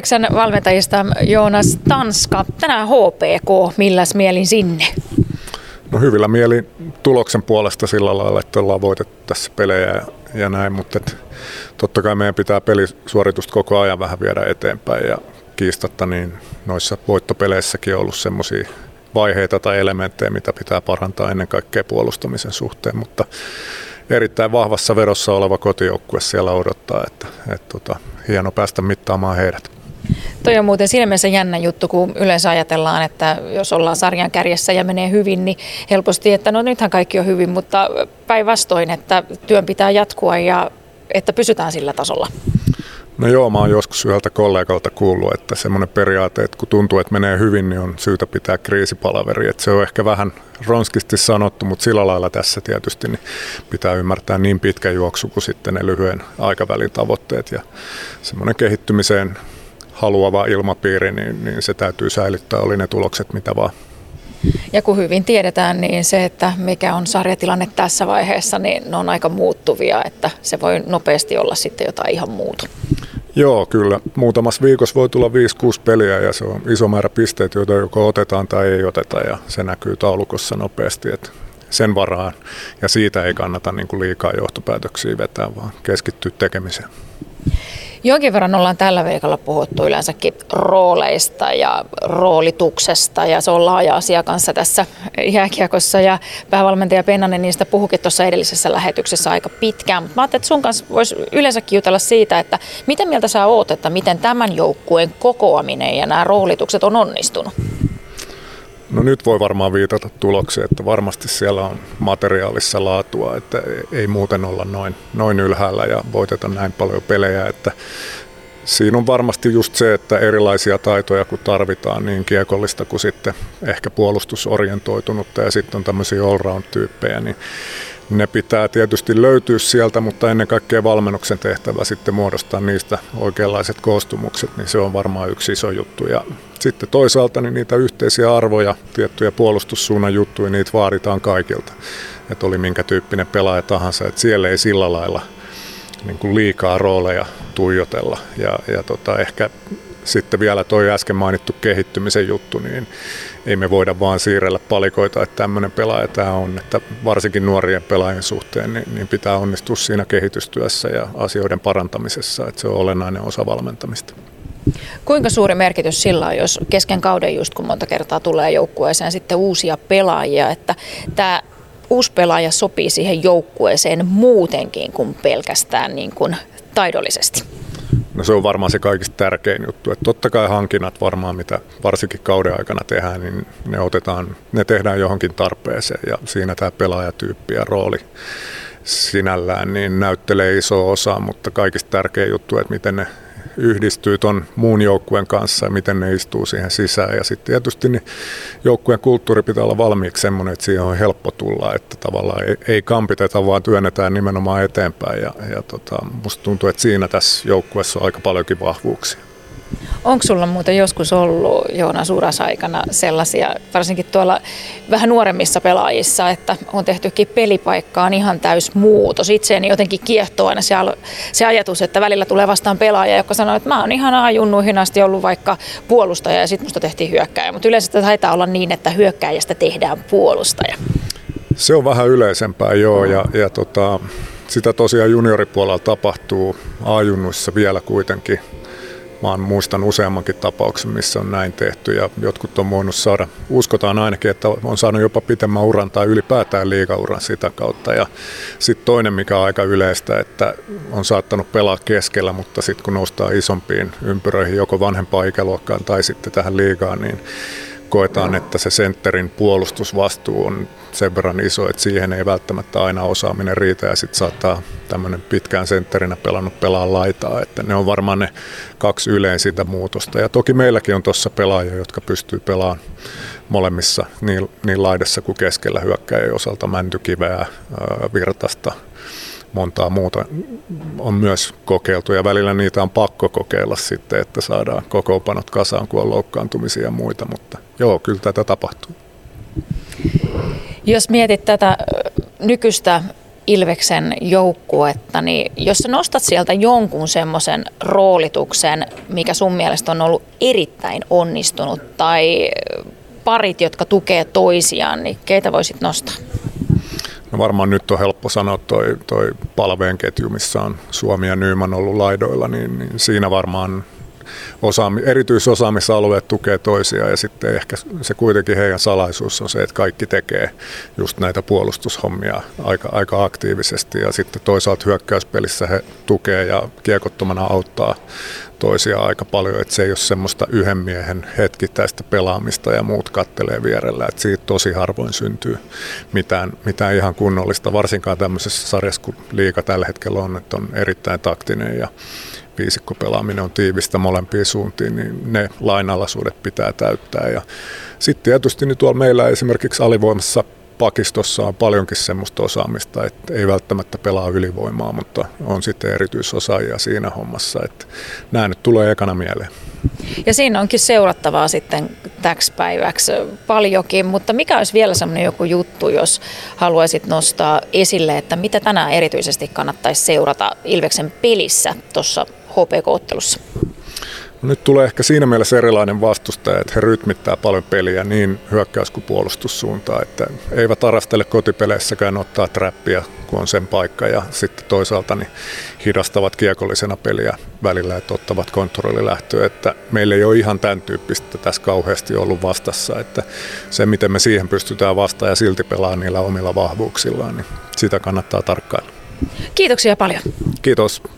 Ilveksen valmentajista Joonas Tanska. Tänään HPK, milläs mielin sinne? No hyvillä mieli tuloksen puolesta sillä lailla, että ollaan voitettu tässä pelejä ja, ja näin, mutta et, totta kai meidän pitää pelisuoritusta koko ajan vähän viedä eteenpäin ja kiistatta niin noissa voittopeleissäkin on ollut semmoisia vaiheita tai elementtejä, mitä pitää parantaa ennen kaikkea puolustamisen suhteen, mutta erittäin vahvassa verossa oleva kotijoukkue siellä odottaa, että, että tota, hieno päästä mittaamaan heidät. Toi on muuten siinä mielessä jännä juttu, kun yleensä ajatellaan, että jos ollaan sarjan kärjessä ja menee hyvin, niin helposti, että no nythän kaikki on hyvin, mutta päinvastoin, että työn pitää jatkua ja että pysytään sillä tasolla. No joo, mä oon joskus yhdeltä kollegalta kuullut, että semmoinen periaate, että kun tuntuu, että menee hyvin, niin on syytä pitää kriisipalaveri. Että se on ehkä vähän ronskisti sanottu, mutta sillä lailla tässä tietysti niin pitää ymmärtää niin pitkä juoksu kuin sitten ne lyhyen aikavälin tavoitteet. Ja semmoinen kehittymiseen haluava ilmapiiri, niin, niin se täytyy säilyttää, oli ne tulokset mitä vaan. Ja kun hyvin tiedetään, niin se, että mikä on sarjatilanne tässä vaiheessa, niin ne on aika muuttuvia, että se voi nopeasti olla sitten jotain ihan muuta. Joo, kyllä. Muutamassa viikossa voi tulla 5-6 peliä ja se on iso määrä pisteitä, joita joko otetaan tai ei oteta ja se näkyy taulukossa nopeasti. Että sen varaan ja siitä ei kannata niin kuin liikaa johtopäätöksiä vetää, vaan keskittyä tekemiseen. Jonkin verran ollaan tällä viikolla puhuttu yleensäkin rooleista ja roolituksesta ja se on laaja asia kanssa tässä jääkiekossa ja päävalmentaja Pennanen niistä puhukin tuossa edellisessä lähetyksessä aika pitkään, mutta mä ajattelin, että sun kanssa voisi yleensäkin jutella siitä, että miten mieltä sä oot, että miten tämän joukkueen kokoaminen ja nämä roolitukset on onnistunut? No nyt voi varmaan viitata tulokseen, että varmasti siellä on materiaalissa laatua, että ei muuten olla noin, noin ylhäällä ja voiteta näin paljon pelejä, että Siinä on varmasti just se, että erilaisia taitoja kun tarvitaan, niin kiekollista kuin sitten ehkä puolustusorientoitunutta ja sitten on tämmöisiä allround-tyyppejä, niin ne pitää tietysti löytyä sieltä, mutta ennen kaikkea valmennuksen tehtävä sitten muodostaa niistä oikeanlaiset koostumukset, niin se on varmaan yksi iso juttu. Ja sitten toisaalta niin niitä yhteisiä arvoja, tiettyjä puolustussuunnan juttuja, niitä vaaditaan kaikilta. Että oli minkä tyyppinen pelaaja tahansa, että siellä ei sillä lailla niin kuin liikaa rooleja tuijotella. Ja, ja tota, ehkä sitten vielä toi äsken mainittu kehittymisen juttu, niin ei me voida vaan siirrellä palikoita, että tämmöinen pelaaja tämä on. Että varsinkin nuorien pelaajien suhteen niin, niin pitää onnistua siinä kehitystyössä ja asioiden parantamisessa, että se on olennainen osa valmentamista. Kuinka suuri merkitys sillä on, jos kesken kauden just kun monta kertaa tulee joukkueeseen sitten uusia pelaajia, että tämä uusi pelaaja sopii siihen joukkueeseen muutenkin kuin pelkästään niin kuin taidollisesti? No se on varmaan se kaikista tärkein juttu. Että totta kai hankinnat varmaan, mitä varsinkin kauden aikana tehdään, niin ne, otetaan, ne tehdään johonkin tarpeeseen ja siinä tämä pelaajatyyppi ja rooli sinällään niin näyttelee iso osa, mutta kaikista tärkein juttu, että miten ne yhdistyy tuon muun joukkueen kanssa ja miten ne istuu siihen sisään. Ja sitten tietysti niin joukkueen kulttuuri pitää olla valmiiksi semmoinen, että siihen on helppo tulla, että tavallaan ei, ei kampiteta, vaan työnnetään nimenomaan eteenpäin. Ja, ja tota, musta tuntuu, että siinä tässä joukkueessa on aika paljonkin vahvuuksia. Onko sulla muuten joskus ollut Joonas urasaikana sellaisia, varsinkin tuolla vähän nuoremmissa pelaajissa, että on tehtykin pelipaikkaan ihan täys muutos. Itseäni jotenkin kiehtoo aina se, se ajatus, että välillä tulee vastaan pelaaja, joka sanoo, että mä oon ihan ajunnuihin asti ollut vaikka puolustaja ja sitten musta tehtiin hyökkäjä. Mutta yleensä taitaa olla niin, että hyökkäjästä tehdään puolustaja. Se on vähän yleisempää, joo. Ja, ja tota, sitä tosiaan junioripuolella tapahtuu ajunnuissa vielä kuitenkin Mä muistan useammankin tapauksen, missä on näin tehty ja jotkut on voinut saada, uskotaan ainakin, että on saanut jopa pitemmän uran tai ylipäätään liikauran sitä kautta. Ja sitten toinen, mikä on aika yleistä, että on saattanut pelaa keskellä, mutta sitten kun noustaan isompiin ympyröihin joko vanhempaan ikäluokkaan tai sitten tähän liigaan, niin koetaan, että se sentterin puolustusvastuu on sen verran iso, että siihen ei välttämättä aina osaaminen riitä ja sitten saattaa tämmöinen pitkään sentterinä pelannut pelaa laitaa, että ne on varmaan ne kaksi sitä muutosta. Ja toki meilläkin on tuossa pelaajia, jotka pystyy pelaamaan molemmissa, niin, niin laidassa kuin keskellä hyökkäjien osalta, Mäntykiveä, Virtasta, montaa muuta on myös kokeiltu ja välillä niitä on pakko kokeilla sitten, että saadaan kokoonpanot kasaan, kun on loukkaantumisia ja muita, mutta joo, kyllä tätä tapahtuu. Jos mietit tätä nykyistä Ilveksen joukkuetta, niin jos sä nostat sieltä jonkun semmoisen roolituksen, mikä sun mielestä on ollut erittäin onnistunut, tai parit, jotka tukee toisiaan, niin keitä voisit nostaa? No varmaan nyt on helppo sanoa toi, toi palveen ketju, missä on Suomi ja Nyyman ollut laidoilla, niin, niin siinä varmaan osaami, erityisosaamisalueet tukee toisiaan ja sitten ehkä se kuitenkin heidän salaisuus on se, että kaikki tekee just näitä puolustushommia aika, aika aktiivisesti ja sitten toisaalta hyökkäyspelissä he tukee ja kiekottomana auttaa toisiaan aika paljon, että se ei ole semmoista yhden miehen hetkittäistä pelaamista ja muut kattelee vierellä, että siitä tosi harvoin syntyy mitään, mitään ihan kunnollista, varsinkaan tämmöisessä sarjassa, kun liika tällä hetkellä on, että on erittäin taktinen ja viisikkopelaaminen on tiivistä molempiin suuntiin, niin ne lainalaisuudet pitää täyttää. Ja sitten tietysti niin tuolla meillä esimerkiksi alivoimassa pakistossa on paljonkin semmoista osaamista, että ei välttämättä pelaa ylivoimaa, mutta on sitten erityisosaajia siinä hommassa. Että nämä nyt tulee ekana mieleen. Ja siinä onkin seurattavaa sitten täksi päiväksi paljonkin, mutta mikä olisi vielä semmoinen joku juttu, jos haluaisit nostaa esille, että mitä tänään erityisesti kannattaisi seurata Ilveksen pelissä tuossa HPK-ottelussa? Nyt tulee ehkä siinä mielessä erilainen vastustaja, että he rytmittää paljon peliä niin hyökkäys- kuin puolustussuuntaan, että eivät arastele kotipeleissäkään ottaa trappia, kun on sen paikka, ja sitten toisaalta niin hidastavat kiekollisena peliä välillä, että ottavat kontrollilähtöä, että meillä ei ole ihan tämän tyyppistä tässä kauheasti ollut vastassa, että se miten me siihen pystytään vastaan ja silti pelaa niillä omilla vahvuuksillaan, niin sitä kannattaa tarkkailla. Kiitoksia paljon. Kiitos.